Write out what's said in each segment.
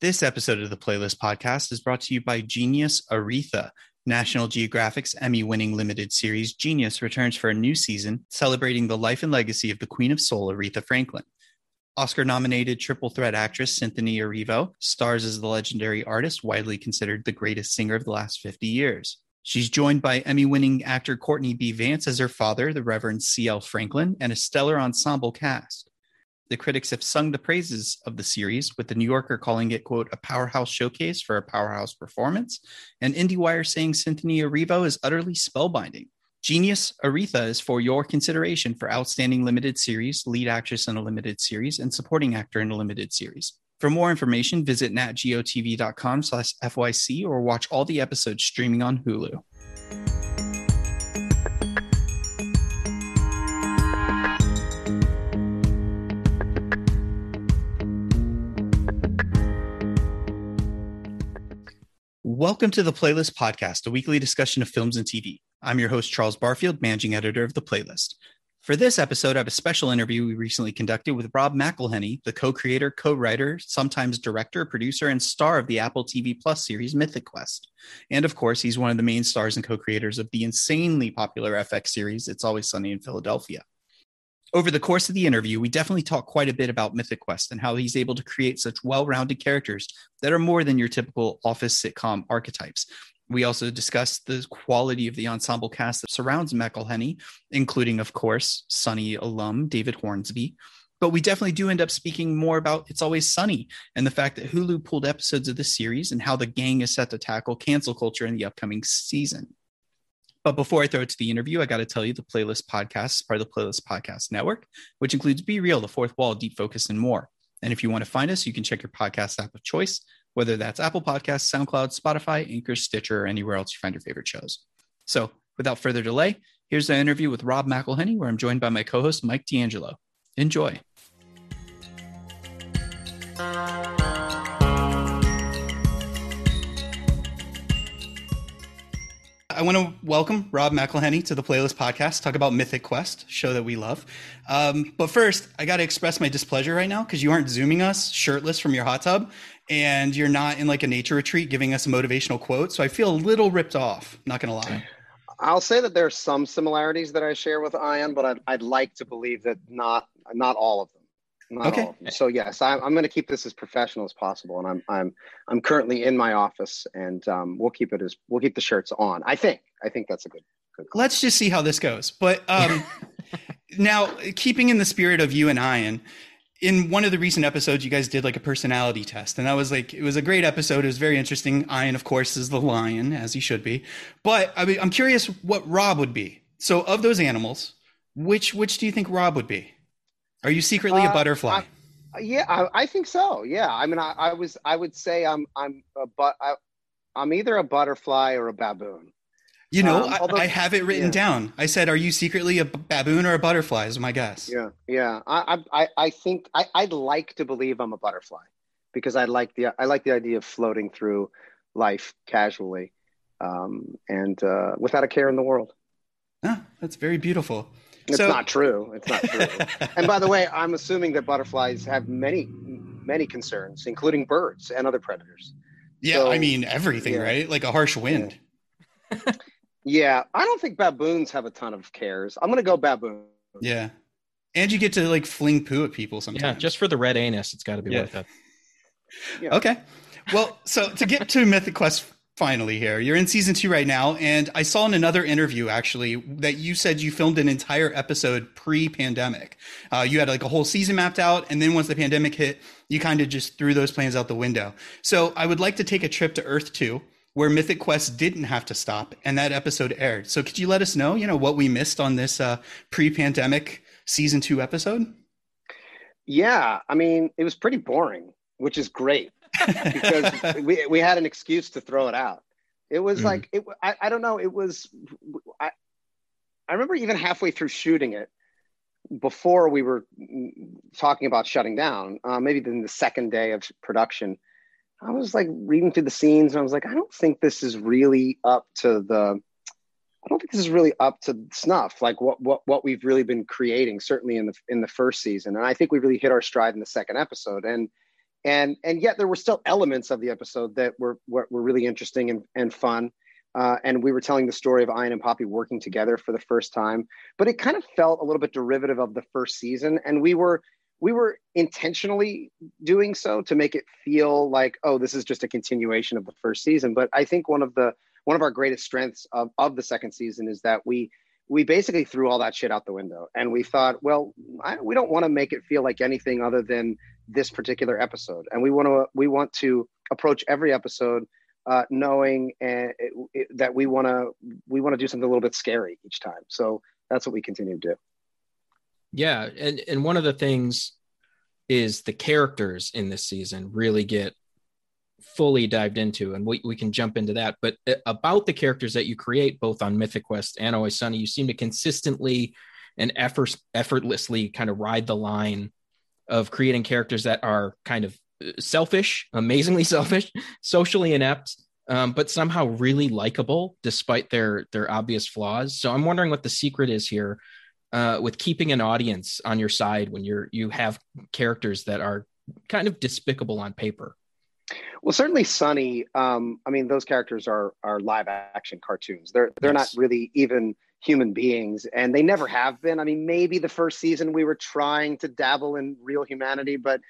This episode of the Playlist Podcast is brought to you by Genius Aretha. National Geographic's Emmy winning limited series Genius returns for a new season celebrating the life and legacy of the Queen of Soul, Aretha Franklin. Oscar nominated triple threat actress Cynthia Erivo stars as the legendary artist, widely considered the greatest singer of the last 50 years. She's joined by Emmy winning actor Courtney B. Vance as her father, the Reverend C.L. Franklin, and a stellar ensemble cast. The critics have sung the praises of the series, with the New Yorker calling it, quote, a powerhouse showcase for a powerhouse performance, and IndieWire saying Cynthia Erivo is utterly spellbinding. Genius Aretha is for your consideration for Outstanding Limited Series, Lead Actress in a Limited Series, and Supporting Actor in a Limited Series. For more information, visit natgeotv.com slash FYC or watch all the episodes streaming on Hulu. Welcome to the Playlist Podcast, a weekly discussion of films and TV. I'm your host, Charles Barfield, managing editor of The Playlist. For this episode, I have a special interview we recently conducted with Rob McElhenney, the co creator, co writer, sometimes director, producer, and star of the Apple TV Plus series Mythic Quest. And of course, he's one of the main stars and co creators of the insanely popular FX series It's Always Sunny in Philadelphia over the course of the interview, we definitely talk quite a bit about Mythic Quest and how he's able to create such well rounded characters that are more than your typical office sitcom archetypes. We also discussed the quality of the ensemble cast that surrounds McElhenney, including, of course, Sunny alum David Hornsby. But we definitely do end up speaking more about It's Always Sunny and the fact that Hulu pulled episodes of the series and how the gang is set to tackle cancel culture in the upcoming season. But before I throw it to the interview, I got to tell you the Playlist Podcast is part of the Playlist Podcast Network, which includes Be Reel, The Fourth Wall, Deep Focus, and more. And if you want to find us, you can check your podcast app of choice, whether that's Apple Podcasts, SoundCloud, Spotify, Anchor, Stitcher, or anywhere else you find your favorite shows. So without further delay, here's the interview with Rob McElhenney, where I'm joined by my co host, Mike D'Angelo. Enjoy. I want to welcome Rob McElhenney to the Playlist Podcast, talk about Mythic Quest, show that we love. Um, but first, I got to express my displeasure right now because you aren't zooming us shirtless from your hot tub, and you're not in like a nature retreat giving us a motivational quote. So I feel a little ripped off. Not going to lie. I'll say that there are some similarities that I share with Ian, but I'd, I'd like to believe that not not all of them. Not okay. So yes, I, I'm going to keep this as professional as possible, and I'm I'm I'm currently in my office, and um, we'll keep it as we'll keep the shirts on. I think I think that's a good. good call. Let's just see how this goes. But um, now, keeping in the spirit of you and Ian, in one of the recent episodes, you guys did like a personality test, and that was like it was a great episode. It was very interesting. Ian, of course, is the lion, as he should be. But I mean, I'm curious what Rob would be. So, of those animals, which which do you think Rob would be? Are you secretly uh, a butterfly? I, yeah, I, I, think so. Yeah, I mean, I, I, was, I would say I'm, I'm, a but, I, am either a butterfly or a baboon. You know, um, although, I, have it written yeah. down. I said, "Are you secretly a baboon or a butterfly?" Is my guess. Yeah, yeah. I, I, I think I, I'd like to believe I'm a butterfly because I like the, I like the idea of floating through life casually, um, and uh, without a care in the world. Ah, that's very beautiful. It's so, not true. It's not true. and by the way, I'm assuming that butterflies have many, many concerns, including birds and other predators. Yeah, so, I mean everything, yeah. right? Like a harsh wind. Yeah. yeah, I don't think baboons have a ton of cares. I'm gonna go baboon. Yeah, and you get to like fling poo at people sometimes. Yeah, just for the red anus, it's got to be yeah. worth it. Yeah. Okay. Well, so to get to Mythic Quest finally here. You're in season two right now, and I saw in another interview actually that you said you filmed an entire episode pre-pandemic. Uh, you had like a whole season mapped out, and then once the pandemic hit, you kind of just threw those plans out the window. So I would like to take a trip to Earth two, where Mythic Quest didn't have to stop, and that episode aired. So could you let us know, you know, what we missed on this uh, pre-pandemic season two episode? Yeah, I mean, it was pretty boring, which is great because we we had an excuse to throw it out. It was mm. like it. I, I don't know. It was. I I remember even halfway through shooting it, before we were talking about shutting down, uh, maybe then the second day of production, I was like reading through the scenes and I was like, I don't think this is really up to the. I don't think this is really up to snuff, like what what what we've really been creating, certainly in the in the first season. And I think we really hit our stride in the second episode. And and and yet there were still elements of the episode that were were, were really interesting and, and fun. Uh, and we were telling the story of Ian and Poppy working together for the first time, but it kind of felt a little bit derivative of the first season, and we were we were intentionally doing so to make it feel like oh this is just a continuation of the first season. But I think one of the one of our greatest strengths of, of the second season is that we we basically threw all that shit out the window and we thought well I, we don't want to make it feel like anything other than this particular episode. And we want to we want to approach every episode uh, knowing uh, it, it, that we want to we want to do something a little bit scary each time. So that's what we continue to do. Yeah and and one of the things is the characters in this season really get fully dived into and we, we can jump into that. But uh, about the characters that you create both on mythic quest and always sunny you seem to consistently and effort, effortlessly kind of ride the line of creating characters that are kind of uh, selfish amazingly selfish socially inept um, but somehow really likable despite their their obvious flaws so i'm wondering what the secret is here uh, with keeping an audience on your side when you're you have characters that are kind of despicable on paper well, certainly Sunny. Um, I mean, those characters are are live action cartoons. They're they're yes. not really even human beings, and they never have been. I mean, maybe the first season we were trying to dabble in real humanity, but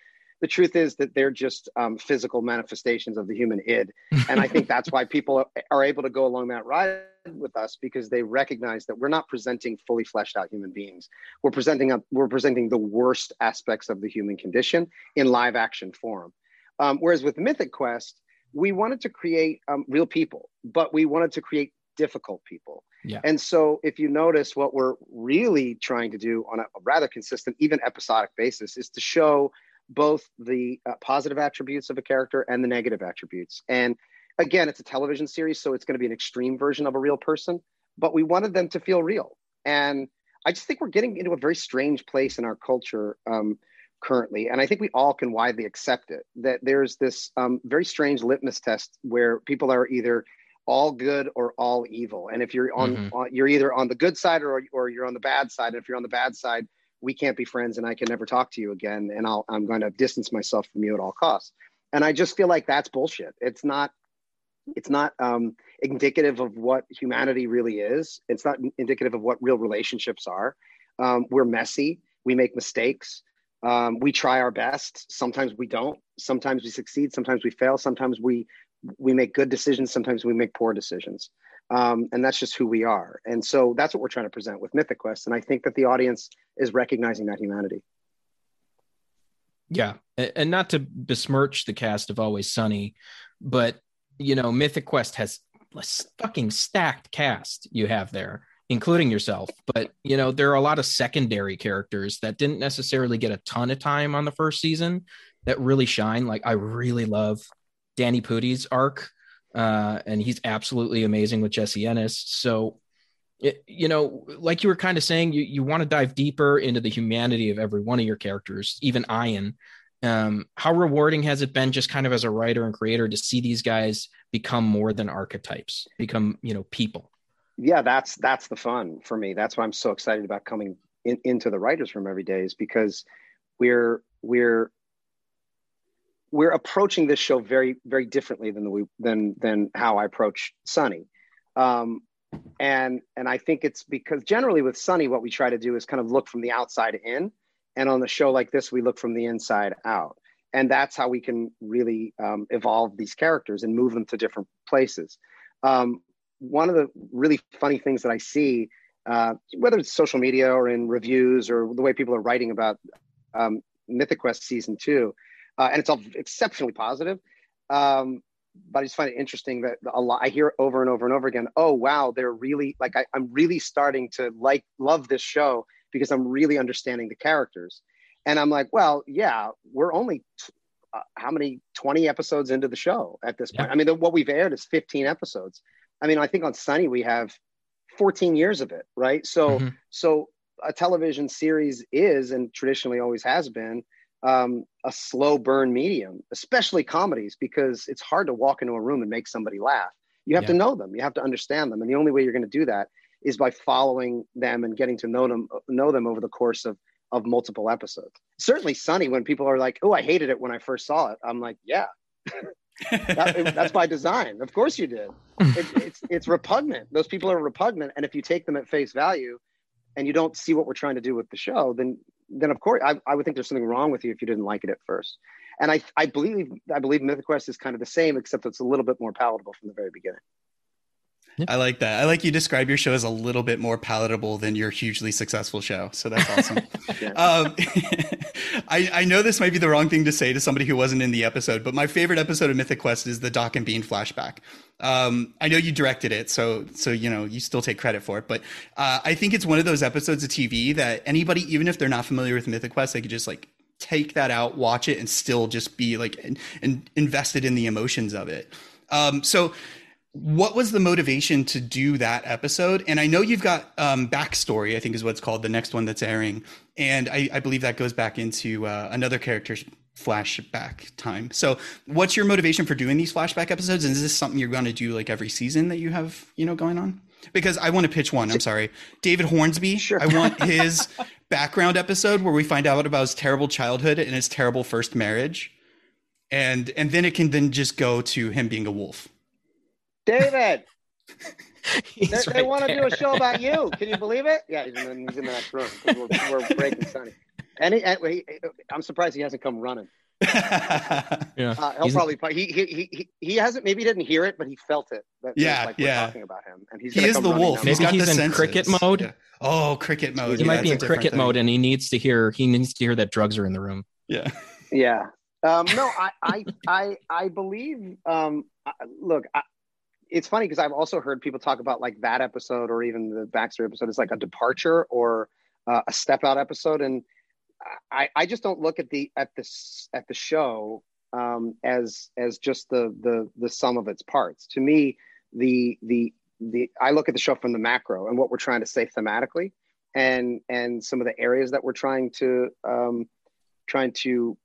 the truth is that they're just um, physical manifestations of the human id, and I think that's why people are able to go along that ride with us because they recognize that we're not presenting fully fleshed out human beings. We're presenting a, we're presenting the worst aspects of the human condition in live action form. Um, whereas with Mythic Quest, we wanted to create um, real people, but we wanted to create difficult people. Yeah. And so, if you notice, what we're really trying to do on a rather consistent, even episodic basis is to show both the uh, positive attributes of a character and the negative attributes. And again, it's a television series, so it's going to be an extreme version of a real person, but we wanted them to feel real. And I just think we're getting into a very strange place in our culture um, currently, and I think we all can widely accept it, that there's this um, very strange litmus test where people are either all good or all evil. And if you're on, mm-hmm. on, you're either on the good side or, or you're on the bad side. And if you're on the bad side, we can't be friends and I can never talk to you again. And I'll, I'm going to distance myself from you at all costs. And I just feel like that's bullshit. It's not, it's not um, indicative of what humanity really is. It's not indicative of what real relationships are. Um, we're messy. We make mistakes. Um, we try our best. Sometimes we don't. Sometimes we succeed. Sometimes we fail. Sometimes we we make good decisions. Sometimes we make poor decisions. Um, and that's just who we are. And so that's what we're trying to present with Mythic Quest. And I think that the audience is recognizing that humanity. Yeah, and not to besmirch the cast of Always Sunny, but you know, Mythic Quest has a fucking stacked cast you have there including yourself. But you know, there are a lot of secondary characters that didn't necessarily get a ton of time on the first season that really shine. Like I really love Danny Pudi's arc, uh, and he's absolutely amazing with Jesse Ennis. So. It, you know, like you were kind of saying, you, you want to dive deeper into the humanity of every one of your characters, even Ian. Um, how rewarding has it been just kind of as a writer and creator to see these guys become more than archetypes, become, you know, people? yeah, that's that's the fun for me. That's why I'm so excited about coming in, into the writers' room every day is because we're we're we're approaching this show very very differently than we than than how I approach Sunny. Um, and and I think it's because generally with Sunny, what we try to do is kind of look from the outside in, and on the show like this, we look from the inside out, and that's how we can really um, evolve these characters and move them to different places. Um, one of the really funny things that I see, uh, whether it's social media or in reviews or the way people are writing about um, Mythic Quest season two, uh, and it's all exceptionally positive. Um, but I just find it interesting that a lot I hear over and over and over again. Oh wow, they're really like I, I'm really starting to like love this show because I'm really understanding the characters. And I'm like, well, yeah, we're only t- uh, how many 20 episodes into the show at this point? Yeah. I mean, the, what we've aired is 15 episodes. I mean, I think on Sunny we have 14 years of it, right? So, mm-hmm. so a television series is and traditionally always has been um, a slow burn medium, especially comedies, because it's hard to walk into a room and make somebody laugh. You have yeah. to know them, you have to understand them, and the only way you're going to do that is by following them and getting to know them know them over the course of of multiple episodes. Certainly Sunny when people are like, "Oh, I hated it when I first saw it." I'm like, "Yeah." that, that's by design. Of course you did. It, it's it's repugnant. Those people are repugnant, and if you take them at face value, and you don't see what we're trying to do with the show, then then of course I, I would think there's something wrong with you if you didn't like it at first. And I I believe I believe Mythic Quest is kind of the same, except it's a little bit more palatable from the very beginning. I like that. I like you describe your show as a little bit more palatable than your hugely successful show. So that's awesome. um, I, I, know this might be the wrong thing to say to somebody who wasn't in the episode, but my favorite episode of Mythic Quest is the Doc and Bean flashback. Um, I know you directed it, so so you know you still take credit for it. But uh, I think it's one of those episodes of TV that anybody, even if they're not familiar with Mythic Quest, they could just like take that out, watch it, and still just be like and in, in, invested in the emotions of it. Um, so what was the motivation to do that episode? And I know you've got um, backstory, I think is what's called the next one that's airing, and I, I believe that goes back into uh, another character's flashback time. So, what's your motivation for doing these flashback episodes? And is this something you're going to do like every season that you have, you know, going on? Because I want to pitch one. I'm sorry, David Hornsby. Sure. I want his background episode where we find out about his terrible childhood and his terrible first marriage, and and then it can then just go to him being a wolf. David. they, right they want to do a show about you. Can you believe it? Yeah, he's in, the, he's in the next room. We're, we're breaking Sunny. And, he, and he, I'm surprised he hasn't come running. yeah, uh, he'll he's probably he, he he he hasn't maybe he didn't hear it, but he felt it. That, yeah, like yeah. We're talking about him, and he's he is the wolf. Maybe he's in senses. cricket mode. Yeah. Oh, cricket mode. He yeah, might be in cricket thing. mode, and he needs to hear he needs to hear that drugs are in the room. Yeah, yeah. Um, no, I I I I believe. Um, look, I, it's funny because I've also heard people talk about like that episode or even the Baxter episode is like a departure or uh, a step out episode, and I, I just don't look at the at this at the show um, as as just the the the sum of its parts. To me, the the the I look at the show from the macro and what we're trying to say thematically, and and some of the areas that we're trying to um, trying to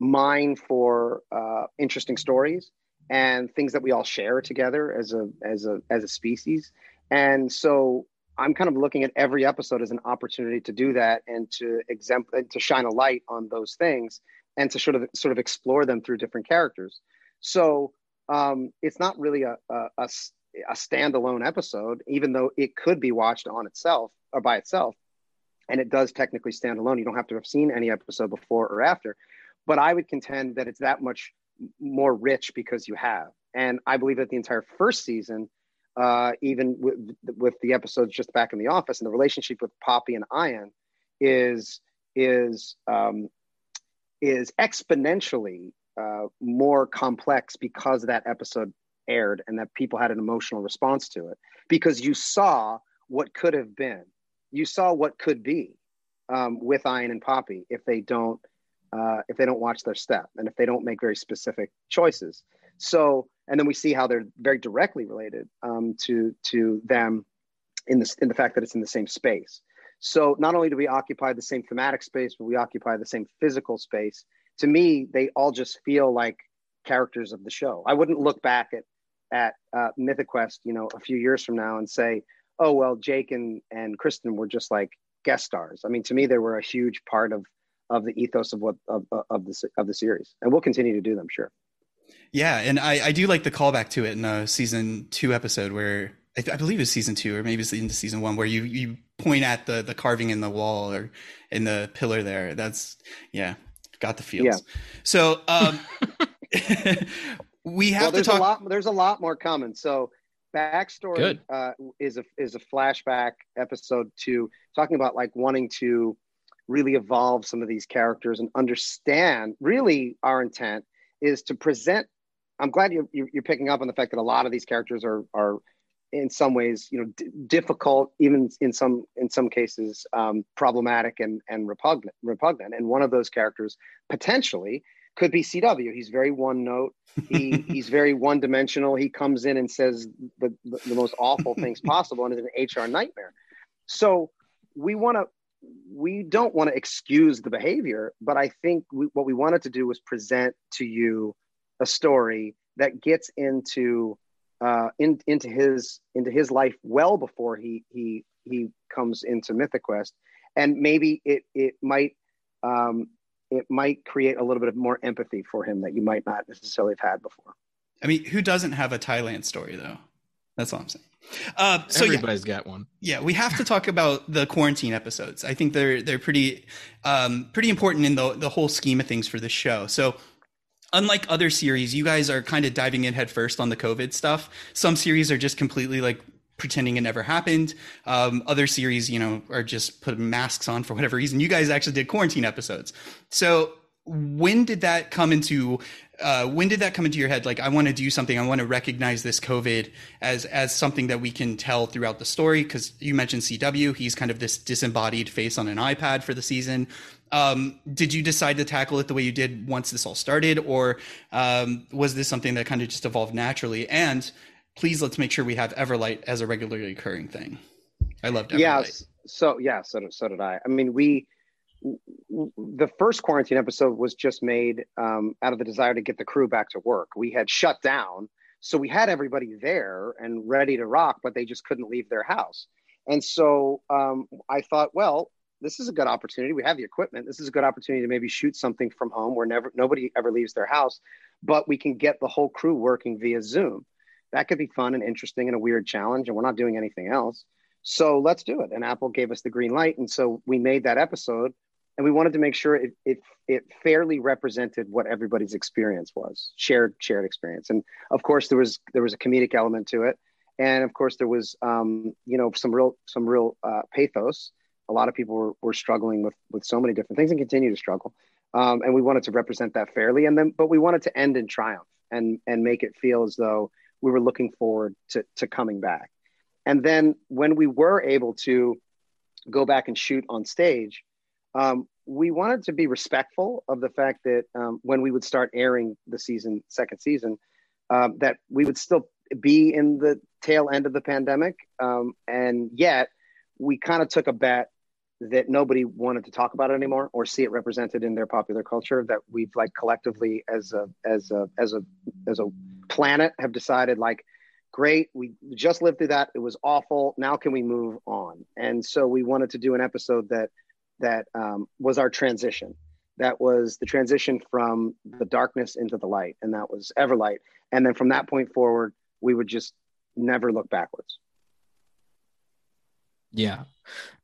mine for uh, interesting stories and things that we all share together as a as a as a species. And so i'm kind of looking at every episode as an opportunity to do that and to exempt to shine a light on those things and to sort of sort of explore them through different characters. So um, it's not really a, a, a, a standalone episode even though it could be watched on itself or by itself. And it does technically stand alone. You don't have to have seen any episode before or after. But i would contend that it's that much more rich because you have. And I believe that the entire first season, uh, even with, with the episodes just back in the office and the relationship with Poppy and Ian is is um, is exponentially uh, more complex because that episode aired and that people had an emotional response to it because you saw what could have been, you saw what could be um, with Ian and Poppy if they don't uh, if they don't watch their step and if they don't make very specific choices. So, and then we see how they're very directly related um, to to them in this in the fact that it's in the same space. So not only do we occupy the same thematic space, but we occupy the same physical space. To me, they all just feel like characters of the show. I wouldn't look back at at uh, Mythic Quest, you know, a few years from now and say, "Oh well, Jake and and Cristin were just like guest stars." I mean, to me, they were a huge part of of the ethos of what of, of the of the series, and we'll continue to do them. Sure. Yeah, and I, I do like the callback to it in the season two episode where I, I believe it's season two or maybe it's into season one where you you point at the the carving in the wall or in the pillar there. That's yeah, got the feels. Yeah. So um, we have well, to talk. A lot, there's a lot more coming. So backstory uh, is a is a flashback episode to talking about like wanting to really evolve some of these characters and understand really our intent is to present i'm glad you're, you're picking up on the fact that a lot of these characters are are in some ways you know d- difficult even in some in some cases um, problematic and and repugnant repugnant. And one of those characters potentially could be cw he's very one note. He he's very one dimensional he comes in and says the, the, the most awful things possible and is an hr nightmare. So we want to we don't want to excuse the behavior, but I think we, what we wanted to do was present to you a story that gets into uh, in, into his into his life well before he he he comes into Mythic Quest, and maybe it it might um, it might create a little bit of more empathy for him that you might not necessarily have had before. I mean, who doesn't have a Thailand story though? That's all I'm saying. Uh, so everybody's yeah, got one. Yeah, we have to talk about the quarantine episodes. I think they're they're pretty um, pretty important in the the whole scheme of things for the show. So unlike other series, you guys are kind of diving in headfirst on the COVID stuff. Some series are just completely like pretending it never happened. Um, other series, you know, are just putting masks on for whatever reason. You guys actually did quarantine episodes. So when did that come into uh, when did that come into your head? Like i want to do something. I want to recognize this covid as as something that we can tell throughout the story because you mentioned cw he's kind of this disembodied face on an ipad for the season. Um, did you decide to tackle it the way you did once this all started? Or um, was this something that kind of just evolved naturally? And please let's make sure we have everlight as a regularly occurring thing. I loved everlight. Yeah so yeah so, so did i. I mean we the first quarantine episode was just made um, out of the desire to get the crew back to work. We had shut down, so we had everybody there and ready to rock, but they just couldn't leave their house. And so um, I thought, well, this is a good opportunity. We have the equipment. This is a good opportunity to maybe shoot something from home where never nobody ever leaves their house, but we can get the whole crew working via Zoom. That could be fun and interesting and a weird challenge, and we're not doing anything else. So let's do it. And Apple gave us the green light, and so we made that episode and we wanted to make sure it, it it fairly represented what everybody's experience was shared shared experience. And of course there was there was a comedic element to it. And of course there was um, you know some real some real uh, pathos. A lot of people were, were struggling with with so many different things and continue to struggle. Um, and we wanted to represent that fairly. And then but we wanted to end in triumph and and make it feel as though we were looking forward to to coming back. And then when we were able to go back and shoot on stage um, we wanted to be respectful of the fact that um, when we would start airing the season, second season, um, that we would still be in the tail end of the pandemic. Um, and yet, we kind of took a bet that nobody wanted to talk about it anymore or see it represented in their popular culture. That we've like collectively, as a as a as a as a planet, have decided like great we just lived through that it was awful now can we move on and so we wanted to do an episode that that um, was our transition. That was the transition from the darkness into the light, and that was Everlight. And then from that point forward, we would just never look backwards. Yeah.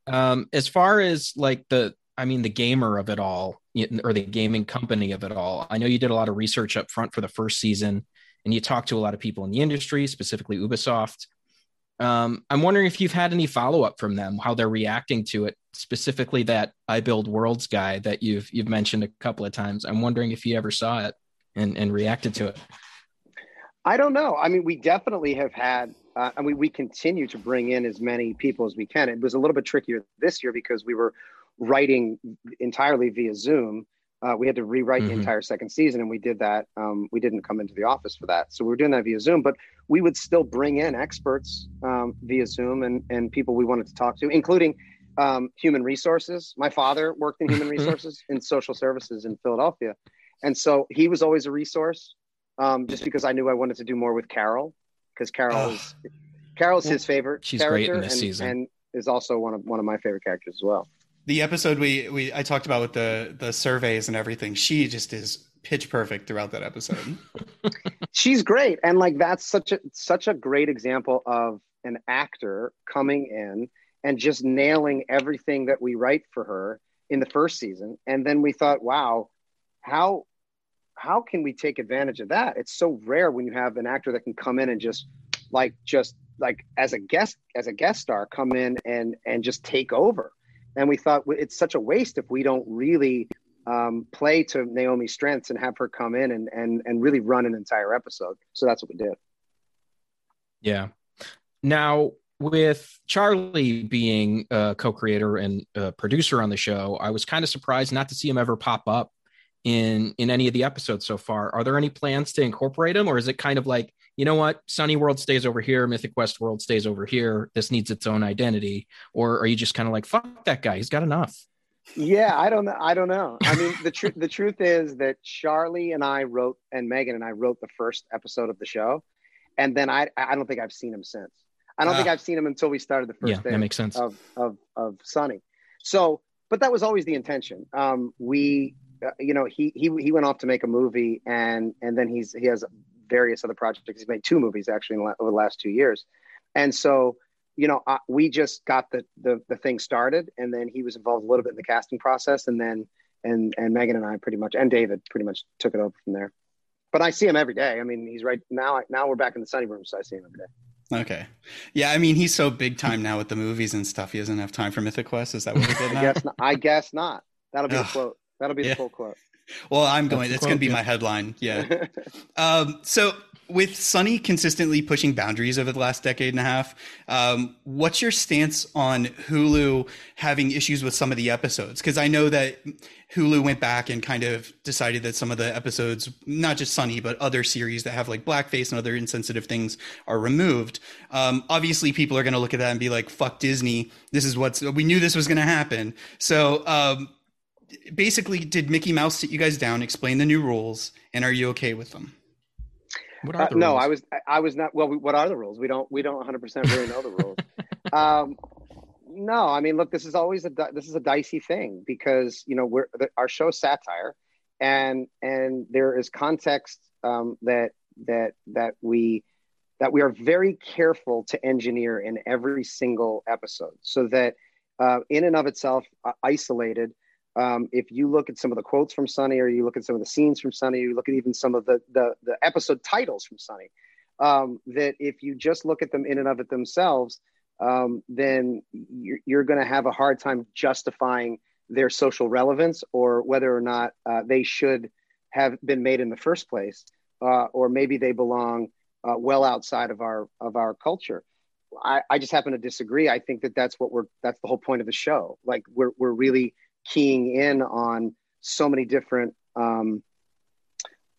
Um, as far as like the, I mean, the gamer of it all, or the gaming company of it all, I know you did a lot of research up front for the first season, and you talked to a lot of people in the industry, specifically Ubisoft. Um, I'm wondering if you've had any follow up from them, how they're reacting to it, specifically that I build worlds guy that you've you've mentioned a couple of times. I'm wondering if you ever saw it and and reacted to it. I don't know. I mean, we definitely have had, uh, and we we continue to bring in as many people as we can. It was a little bit trickier this year because we were writing entirely via Zoom. Uh, we had to rewrite mm-hmm. the entire second season, and we did that. Um, we didn't come into the office for that, so we were doing that via Zoom. But we would still bring in experts um, via Zoom and and people we wanted to talk to, including um, human resources. My father worked in human resources in social services in Philadelphia, and so he was always a resource. Um, just because I knew I wanted to do more with Carol, because Carol is Carol's well, his favorite. She's character great in this and, season, and is also one of one of my favorite characters as well the episode we we I talked about with the the surveys and everything, she just is pitch perfect throughout that episode. She's great, and like that's such a such a great example of an actor coming in and just nailing everything that we write for her in the first season, and then we thought, wow, how how can we take advantage of that? It's so rare when you have an actor that can come in and just like just like as a guest as a guest star come in and and just take over and we thought it's such a waste if we don't really um, play to Naomi's strengths and have her come in and and and really run an entire episode. So that's what we did. Yeah. Now with Charlie being a co-creator and a producer on the show, I was kind of surprised not to see him ever pop up in in any of the episodes so far. Are there any plans to incorporate him, or is it kind of like you know what, Sunny World stays over here, Mythic Quest World stays over here. This needs its own identity, or are you just kind of like fuck that guy? He's got enough. Yeah, I don't know. I don't know. I mean, the truth the truth is that Charlie and I wrote, and Megan and I wrote the first episode of the show, and then I I don't think I've seen him since. I don't uh, think ah. I've seen him until we started the first yeah, day that makes sense. of of of Sunny. So but that was always the intention. Um, we, uh, you know, he he he went off to make a movie, and and then he's he has various other projects. He's made two movies actually la- over the last two years, and so you know, uh, we just got the, the the thing started, and then he was involved a little bit in the casting process, and then and and Megan and I pretty much and David pretty much took it over from there. But I see him every day. I mean, he's right now. Now we're back in the sunny room, so I see him every day. Okay. Yeah, I mean, he's so big time now with the movies and stuff. He doesn't have time for Mythic Quest. Is that what we're getting I guess not. I guess not. That'll be Ugh. the quote. That'll be yeah. the full quote. Well, I'm going. That's, going to be yeah. my headline. Yeah. um, so with Sunny consistently pushing boundaries over the last decade and a half, um, what's your stance on Hulu having issues with some of the episodes? Because I know that Hulu went back and kind of decided that some of the episodes, not just Sunny, but other series that have like blackface and other insensitive things are removed. Um, obviously, people are going to look at that and be like, fuck Disney. This is what's, we knew this was going to happen. So, um, basically, did Mickey Mouse sit you guys down, explain the new rules, and are you okay with them? What are uh, no, I was I was not. Well, we, what are the rules? We don't we don't 100 percent really know the rules. um, no, I mean, look, this is always a this is a dicey thing because you know we're our show satire, and and there is context um, that that that we that we are very careful to engineer in every single episode, so that uh, in and of itself, uh, isolated, um, if you look at some of the quotes from Sunny, or you look at some of the scenes from Sunny, you look at even some of the the, the episode titles from Sunny, um, that if you just look at them in and of it themselves, um, then you're, you're going to have a hard time justifying their social relevance or whether or not uh, they should have been made in the first place, uh, or maybe they belong uh, well outside of our of our culture. I, I just happen to disagree. I think that that's what we're that's the whole point of the show. Like we're we're really keying in on so many different um,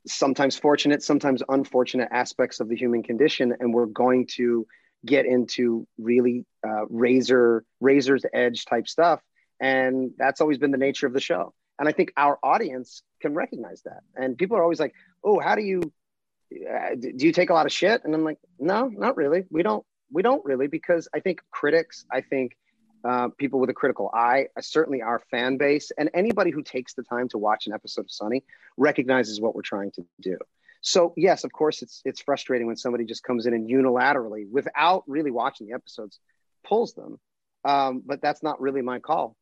sometimes fortunate sometimes unfortunate aspects of the human condition and we're going to get into really uh, razor razor's edge type stuff and that's always been the nature of the show. And i think our audience can recognize that. And people are always like oh how do you uh, do you take a lot of shit? And i'm like no not really. We don't we don't really because i think critics i think uh, people with a critical eye, uh, certainly our fan base, and anybody who takes the time to watch an episode of Sunny recognizes what we're trying to do. So yes, of course, it's it's frustrating when somebody just comes in and unilaterally, without really watching the episodes, pulls them. Um, but that's not really my call.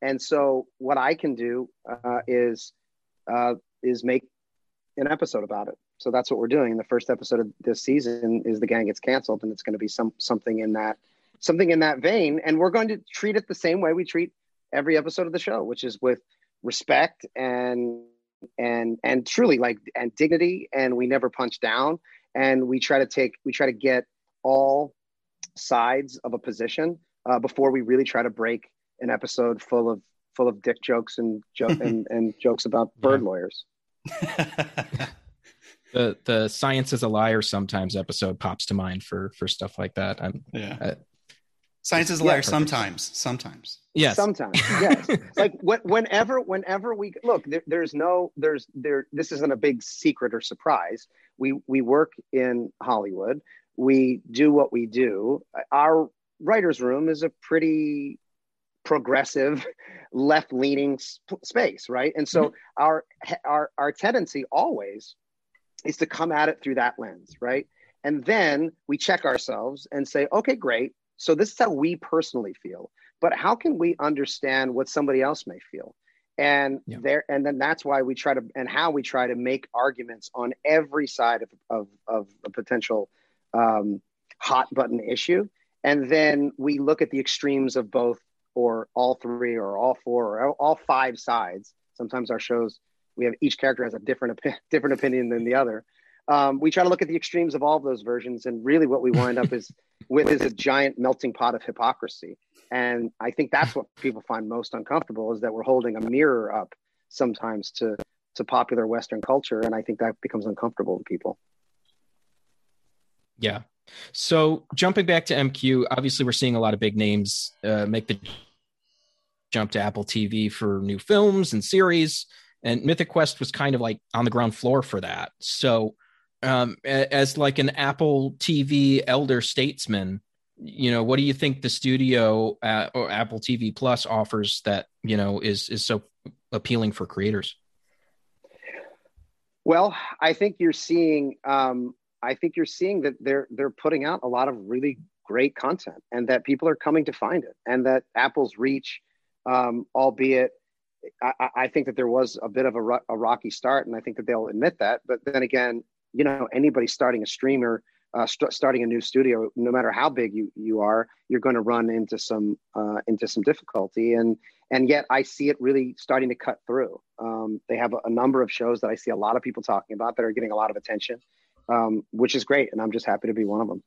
And so what I can do uh, is uh, is make an episode about it. So that's what we're doing. The first episode of this season is the gang gets canceled, and it's going to be some something in that something in that vein. And we're going to treat it the same way we treat every episode of the show, which is with respect and and and truly like and dignity. And we never punch down. And we try to take we try to get all sides of a position uh, before we really try to break an episode full of full of dick jokes and jo- and, and jokes about bird yeah. lawyers. the the science is a liar sometimes episode pops to mind for for stuff like that. I'm yeah. Science is a liar yeah, sometimes. Sometimes. Yes. Sometimes. Yes. like whenever, whenever we look, there, there's no, there's there. This isn't a big secret or surprise. We we work in Hollywood. We do what we do. Our writers' room is a pretty progressive, left-leaning sp- space, right? And so mm-hmm. our our our tendency always is to come at it through that lens, right? And then we check ourselves and say, okay, great so this is how we personally feel. But how can we understand what somebody else may feel? And yeah. there, and then that's why we try to, and how we try to make arguments on every side of of, of a potential um, hot button issue. And then we look at the extremes of both, or all three, or all four, or all five sides. Sometimes our shows, we have each character has a different different opinion than the other um, we try to look at the extremes of all of those versions and really what we wind up is with is a giant melting pot of hypocrisy. And i think that's what people find most uncomfortable is that we're holding a mirror up sometimes to to popular western culture. And i think that becomes uncomfortable to people. Yeah. So jumping back to mq obviously we're seeing a lot of big names uh, make the jump to apple tv for new films and series. And mythic quest was kind of like on the ground floor for that. So um, as like an Apple TV elder statesman, you know, what do you think the studio uh, or Apple TV Plus offers that you know is is so appealing for creators? Well, I think you're seeing. Um, I think you're seeing that they're they're putting out a lot of really great content, and that people are coming to find it, and that Apple's reach, um, albeit. I, I, think that there was a bit of a, a rocky start, and I think that they'll admit that. But then again, you know, anybody starting a streamer uh, st- starting a new studio, no matter how big you you are, you're going to run into some uh, into some difficulty, and and yet I see it really starting to cut through. Um, they have a, a, number of shows that I see a lot of people talking about that are getting a lot of attention, um, which is great, and I'm just happy to be one of them.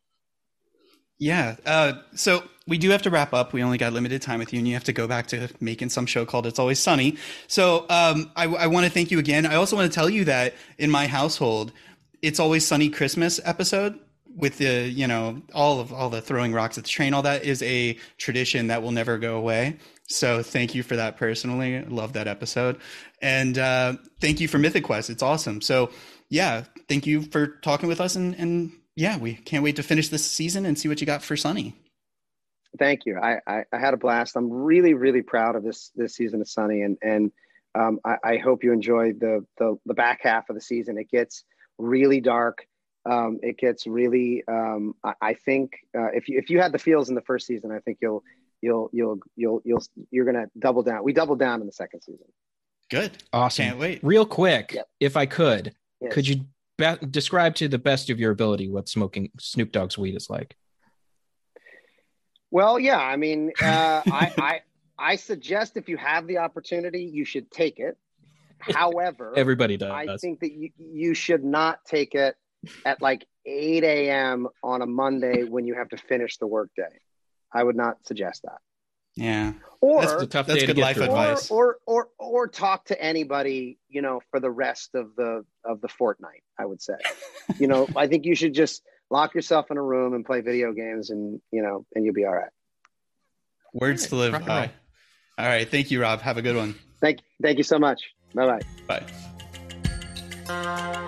Yeah. Uh, so we do have to wrap up. We only got limited time with you, and you have to go back to making some show called "It's Always Sunny." So um, I, I want to thank you again. I also want to tell you that in my household, "It's Always Sunny" Christmas episode with the you know all of all the throwing rocks at the train. All that is a tradition that will never go away. So thank you for that personally. Love that episode. And uh, thank you for mythic quest. It's awesome. So yeah thank you for talking with us and and yeah we can't wait to finish this season and see what you got for sunny. Thank you. I i, I had a blast. I'm really really proud of this this season of sunny. And and um, I, I hope you enjoy the, the the back half of the season. It gets really dark um, it gets really. Um, I, I, think uh, if you if you had the feels in the first season, I think you'll you'll you'll you'll you'll you're gonna double down. We doubled down in the second season. Good, awesome. Can't wait. Real quick, yep. if I could, yes. could you be- describe to the best of your ability what smoking Snoop Dogg's weed is like? Well, yeah. I mean, uh, I, I I suggest if you have the opportunity, you should take it. However, everybody does. I think that you, you should not take it at like 8 a.m. on a Monday when you have to finish the workday. I would not suggest that. Yeah. Or that's, tough that's good life advice. Or, or or or talk to anybody, you know, for the rest of the of the fortnight, I would say. you know, I think you should just lock yourself in a room and play video games and, you know, and you'll be all right. Words to live by. All right. Thank you, Rob. Have a good one. Thank thank you so much. Bye-bye. Bye.